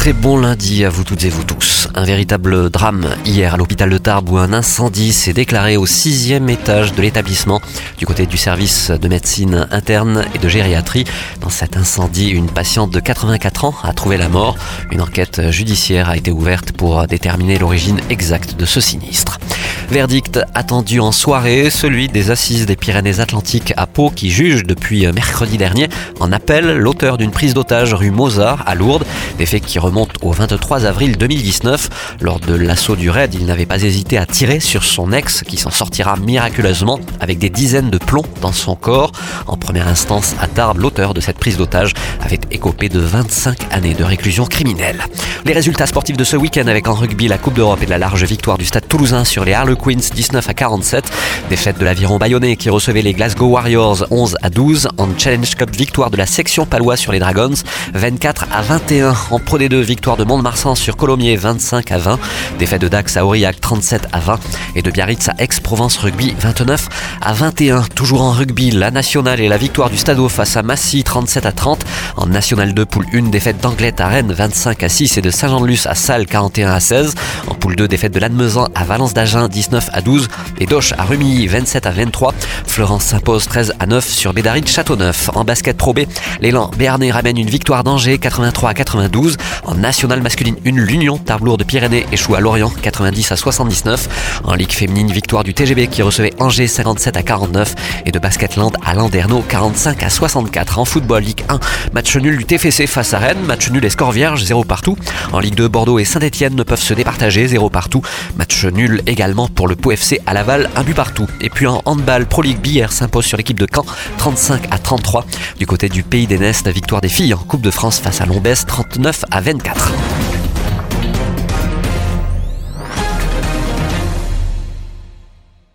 Très bon lundi à vous toutes et vous tous. Un véritable drame hier à l'hôpital de Tarbes où un incendie s'est déclaré au sixième étage de l'établissement du côté du service de médecine interne et de gériatrie. Dans cet incendie, une patiente de 84 ans a trouvé la mort. Une enquête judiciaire a été ouverte pour déterminer l'origine exacte de ce sinistre. Verdict attendu en soirée, celui des assises des Pyrénées-Atlantiques à Pau qui juge depuis mercredi dernier en appel l'auteur d'une prise d'otage rue Mozart à Lourdes, des faits qui remontent au 23 avril 2019. Lors de l'assaut du raid, il n'avait pas hésité à tirer sur son ex qui s'en sortira miraculeusement avec des dizaines de plombs dans son corps. En première instance à Tarbes, l'auteur de cette prise d'otage avait écopé de 25 années de réclusion criminelle. Les résultats sportifs de ce week-end avec en rugby la Coupe d'Europe et la large victoire du Stade toulousain sur les Harlequins Queens 19 à 47. Défaite de l'aviron bayonnais qui recevait les Glasgow Warriors 11 à 12. En Challenge Cup, victoire de la section palois sur les Dragons 24 à 21. En Pro D2, victoire de Mont-de-Marsan sur Colomiers 25 à 20. Défaite de Dax à Aurillac 37 à 20. Et de Biarritz à Aix-Provence Rugby 29 à 21. Toujours en rugby, la nationale et la victoire du Stadeau face à Massy 37 à 30. En National 2, poule 1, défaite d'Anglette à Rennes 25 à 6 et de Saint-Jean-de-Luz à Salles 41 à 16. En poule 2, défaite de Lannemezan à Valence d'Agen 19 à 12 et Doche à Rumilly 27 à 23. Florence s'impose 13 à 9 sur Bédard Châteauneuf. En basket Pro B, l'élan Béarnais ramène une victoire d'Angers 83 à 92. En nationale masculine 1, l'Union Tarblour de Pyrénées échoue à Lorient 90 à 79. En Ligue féminine, victoire du TGB qui recevait Angers 57 à 49 et de Basketland à Landerneau 45 à 64. En football Ligue 1, match nul du TFC face à Rennes, match nul et score vierge 0 partout. En Ligue 2, Bordeaux et Saint-Etienne ne peuvent se départager 0 partout. Match nul également pour le Pau FC à Laval, un but partout. Et puis en handball, Pro League Bière s'impose sur l'équipe de Caen 35 à 33. Du côté du Pays des Nestes, victoire des filles en Coupe de France face à Lombès 39 à 24.